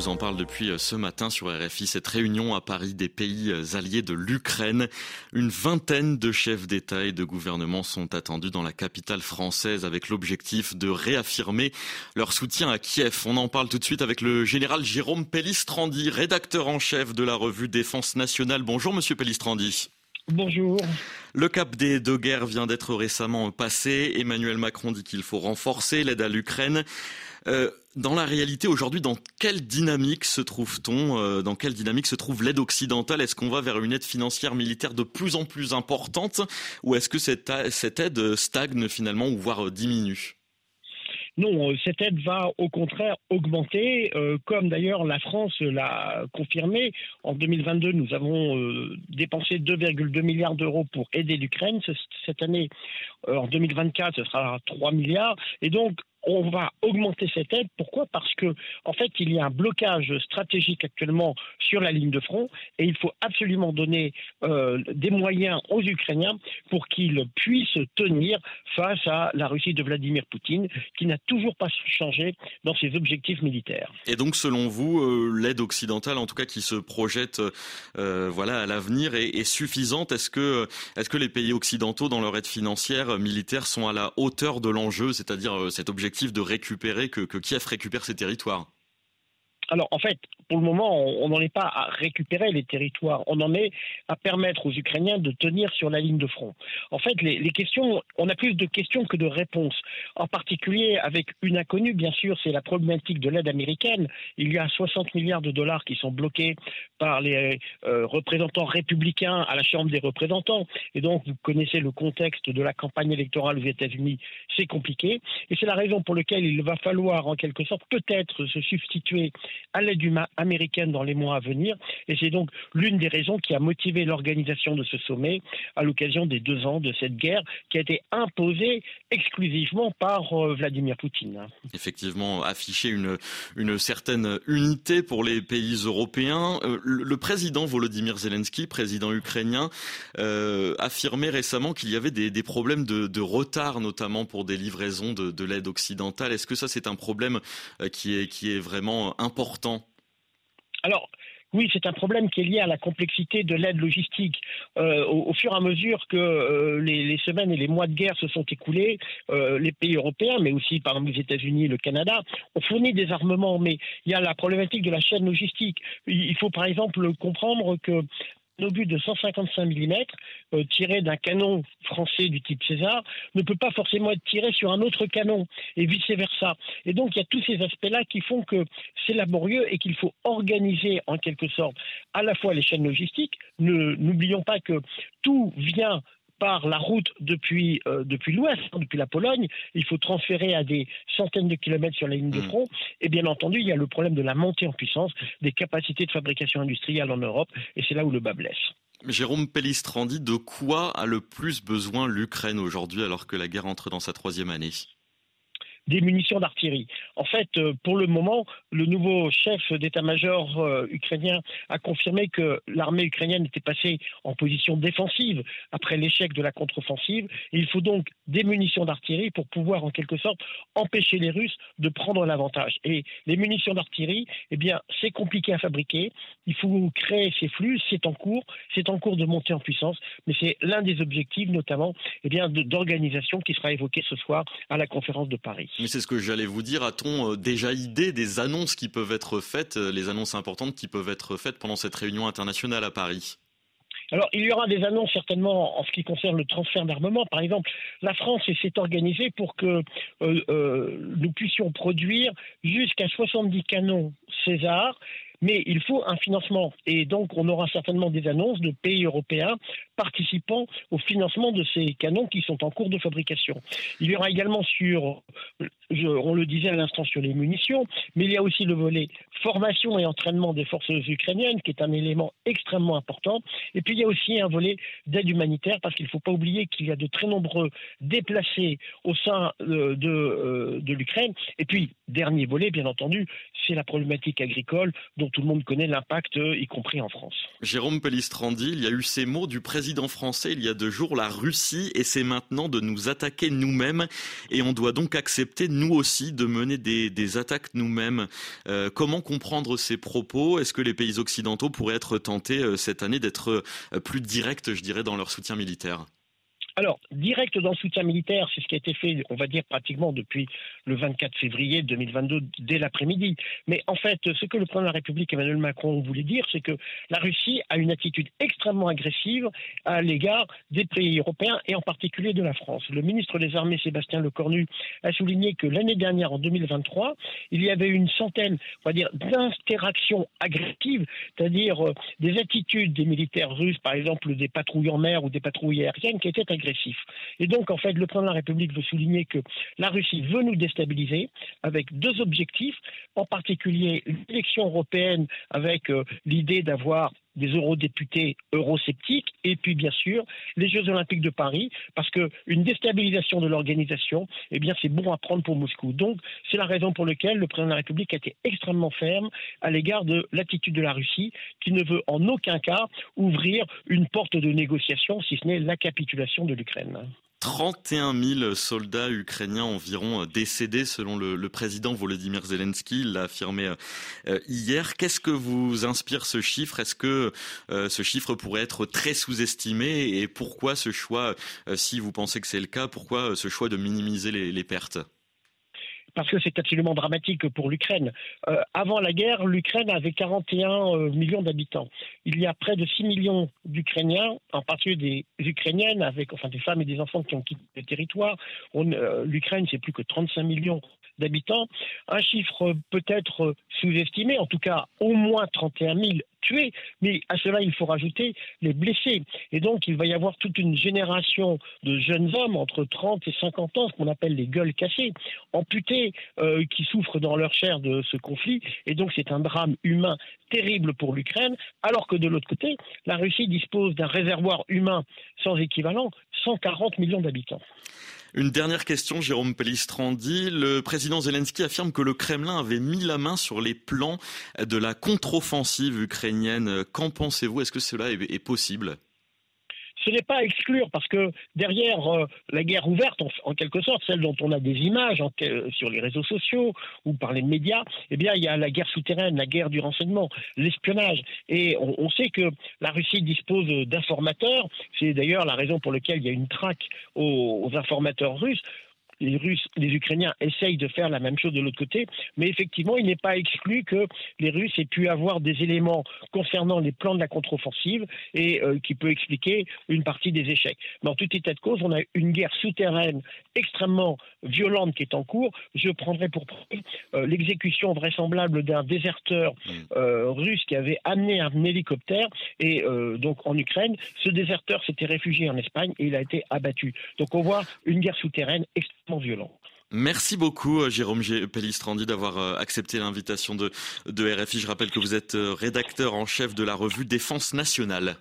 vous en parle depuis ce matin sur RFI. Cette réunion à Paris des pays alliés de l'Ukraine. Une vingtaine de chefs d'État et de gouvernement sont attendus dans la capitale française avec l'objectif de réaffirmer leur soutien à Kiev. On en parle tout de suite avec le général Jérôme Pellistrandi, rédacteur en chef de la revue Défense nationale. Bonjour monsieur Pellistrandi. Bonjour. Le cap des deux guerres vient d'être récemment passé. Emmanuel Macron dit qu'il faut renforcer l'aide à l'Ukraine. Euh, dans la réalité aujourd'hui, dans quelle dynamique se trouve-t-on euh, Dans quelle dynamique se trouve l'aide occidentale? Est-ce qu'on va vers une aide financière militaire de plus en plus importante? Ou est-ce que cette, aide stagne finalement voire diminue? Non, euh, cette aide va au contraire augmenter, euh, comme d'ailleurs la France l'a confirmé. En 2022, nous avons euh, dépensé 2,2 milliards d'euros pour aider l'Ukraine. Cette année, en 2024, ce sera 3 milliards. Et donc, on va augmenter cette aide. Pourquoi? Parce que, en fait, il y a un blocage stratégique actuellement sur la ligne de front et il faut absolument donner euh, des moyens aux Ukrainiens pour qu'ils puissent tenir face à la Russie de Vladimir Poutine, qui n'a toujours pas changé dans ses objectifs militaires. Et donc, selon vous, euh, l'aide occidentale, en tout cas, qui se projette, euh, voilà, à l'avenir, est, est, suffisante? Est-ce que, est-ce que les pays occidentaux, dans leur aide financière militaire, sont à la hauteur de l'enjeu, c'est-à-dire cet objectif de récupérer, que, que Kiev récupère ses territoires alors en fait, pour le moment, on n'en est pas à récupérer les territoires, on en est à permettre aux Ukrainiens de tenir sur la ligne de front. En fait, les, questions, on a plus de questions que de réponses. En particulier avec une inconnue, bien sûr, c'est la problématique de l'aide américaine. Il y a 60 milliards de dollars qui sont bloqués par les euh, représentants républicains à la Chambre des représentants. Et donc, vous connaissez le contexte de la campagne électorale aux États-Unis, c'est compliqué. Et c'est la raison pour laquelle il va falloir, en quelque sorte, peut-être se substituer à l'aide américaine dans les mois à venir. Et c'est donc l'une des raisons qui a motivé l'organisation de ce sommet à l'occasion des deux ans de cette guerre qui a été imposée exclusivement par euh, Vladimir Poutine. Effectivement, afficher une, une certaine unité pour les pays européens. Euh, le président Volodymyr Zelensky, président ukrainien, euh, affirmait récemment qu'il y avait des, problèmes de, retard, notamment pour des livraisons de, de l'aide occidentale. Est-ce que ça, c'est un problème qui est, qui est vraiment important alors, oui, c'est un problème qui est lié à la complexité de l'aide logistique. Euh, au, fur et à mesure que euh, les, semaines et les mois de guerre se sont écoulés, euh, les pays européens, mais aussi par exemple les États-Unis et le Canada, ont fourni des armements. Mais il y a la problématique de la chaîne logistique. Il faut par exemple comprendre que obus de 155 mm euh, tiré d'un canon français du type César ne peut pas forcément être tiré sur un autre canon et vice versa. Et donc il y a tous ces aspects-là qui font que c'est laborieux et qu'il faut organiser en quelque sorte à la fois les chaînes logistiques. N'oublions pas que tout vient par la route depuis, euh, depuis l'ouest, hein, depuis la Pologne, il faut transférer à des centaines de kilomètres sur la ligne de mm. front. Et bien entendu, il y a le problème de la montée en puissance des capacités de fabrication industrielle en Europe, et c'est là où le bas blesse. Jérôme Pellistrandi, de quoi a le plus besoin l'Ukraine aujourd'hui alors que la guerre entre dans sa troisième année? Des munitions d'artillerie. En fait, euh, pour le moment, le nouveau chef d'état-major euh, ukrainien a confirmé que l'armée ukrainienne était passée en position défensive après l'échec de la contre-offensive. il faut donc des munitions d'artillerie pour pouvoir, en quelque sorte, empêcher les Russes de prendre l'avantage. Et les munitions d'artillerie, eh bien, c'est compliqué à fabriquer. Il faut créer ces flux. C'est en cours. C'est en cours de monter en puissance. Mais c'est l'un des objectifs, notamment, eh bien, d'organisation qui sera évoqué ce soir à la conférence de Paris. Mais c'est ce que j'allais vous dire. A-t-on euh, déjà idée des annonces qui peuvent être faites, euh, les annonces importantes qui peuvent être faites pendant cette réunion internationale à Paris? Alors, il y aura des annonces certainement en ce qui concerne le transfert d'armement. Par exemple, la France s'est organisée pour que euh, nous puissions produire jusqu'à 70 canons César mais il faut un financement. Et donc, on aura certainement des annonces de pays européens participant au financement de ces canons qui sont en cours de fabrication. Il y aura également sur, on le disait à l'instant sur les munitions, mais il y a aussi le volet formation et entraînement des forces ukrainiennes, qui est un élément extrêmement important. Et puis il y a aussi un volet d'aide humanitaire, parce qu'il ne faut pas oublier qu'il y a de très nombreux déplacés au sein euh, de, euh, de l'Ukraine. Et puis, dernier volet, bien entendu, c'est la problématique agricole dont tout le monde connaît l'impact, y compris en France. Jérôme Pellistrandi, il y a eu ces mots du président président français il y a deux jours, la Russie essaie maintenant de nous attaquer nous-mêmes et on doit donc accepter nous aussi de mener des, attaques nous-mêmes. Euh, comment comprendre ces propos? Est-ce que les pays occidentaux pourraient être tentés euh, cette année d'être euh, plus directs, je dirais, dans leur soutien militaire? Alors, direct dans le soutien militaire, c'est ce qui a été fait, on va dire, pratiquement depuis le 24 février 2022, dès l'après-midi. Mais en fait, ce que le président de la République, Emmanuel Macron, voulait dire, c'est que la Russie a une attitude extrêmement agressive à l'égard des pays européens et en particulier de la France. Le ministre des Armées, Sébastien Lecornu, a souligné que l'année dernière, en 2023, il y avait une centaine, on va dire, d'interactions agressives, c'est-à-dire euh, des attitudes des militaires russes, par exemple des patrouilles en mer ou des patrouilles aériennes, qui étaient agressives et donc, en fait, le président de la République veut souligner que la Russie veut nous déstabiliser avec deux objectifs, en particulier l'élection européenne avec euh, l'idée d'avoir des eurodéputés eurosceptiques, et puis bien sûr les Jeux Olympiques de Paris, parce qu'une déstabilisation de l'organisation, eh bien c'est bon à prendre pour Moscou. Donc c'est la raison pour laquelle le président de la République a été extrêmement ferme à l'égard de l'attitude de la Russie, qui ne veut en aucun cas ouvrir une porte de négociation, si ce n'est la capitulation de l'Ukraine. 31 000 soldats ukrainiens environ décédés selon le, président Volodymyr Zelensky, l'a affirmé euh, hier. Qu'est-ce que vous inspire ce chiffre? Est-ce que euh, ce chiffre pourrait être très sous-estimé? Et pourquoi ce choix, euh, si vous pensez que c'est le cas, pourquoi ce choix de minimiser les pertes? Parce que c'est absolument dramatique pour l'Ukraine. Euh, avant la guerre, l'Ukraine avait 41 euh, millions d'habitants. Il y a près de 6 millions d'Ukrainiens, en particulier des Ukrainiennes, avec enfin des femmes et des enfants qui ont quitté le territoire. Euh, L'Ukraine, c'est plus que 35 millions d'habitants. Un chiffre peut-être sous-estimé, en tout cas au moins 31 000 tués, mais à cela il faut rajouter les blessés. Et donc il va y avoir toute une génération de jeunes hommes entre 30 et 50 ans, ce qu'on appelle les gueules cassées, amputés, euh, qui souffrent dans leur chair de ce conflit. Et donc c'est un drame humain terrible pour l'Ukraine, alors que de l'autre côté, la Russie dispose d'un réservoir humain sans équivalent, 140 millions d'habitants. Une dernière question, Jérôme Pellistrandi. Le président Zelensky affirme que le Kremlin avait mis la main sur les plans de la contre-offensive ukrainienne. Qu'en pensez-vous? Est-ce que cela est possible? Ce n'est pas à exclure parce que derrière euh, la guerre ouverte, en, quelque sorte, celle dont on a des images sur les réseaux sociaux ou par les médias, eh bien, il y a la guerre souterraine, la guerre du renseignement, l'espionnage. Et on, sait que la Russie dispose d'informateurs. C'est d'ailleurs la raison pour laquelle il y a une traque aux informateurs russes les Russes, les Ukrainiens essayent de faire la même chose de l'autre côté, mais effectivement, il n'est pas exclu que les Russes aient pu avoir des éléments concernant les plans de la contre-offensive et euh, qui peut expliquer une partie des échecs. Mais en tout état de cause, on a une guerre souterraine extrêmement violente qui est en cours. Je prendrai pour preuve euh, l'exécution vraisemblable d'un déserteur euh, russe qui avait amené un hélicoptère et donc en Ukraine. Ce déserteur s'était réfugié en Espagne et il a été abattu. Donc on voit une guerre souterraine extrêmement Merci beaucoup euh, Jérôme Pellistrandi d'avoir euh, accepté l'invitation de, de RFI. Je rappelle que vous êtes euh, rédacteur en chef de la revue Défense nationale.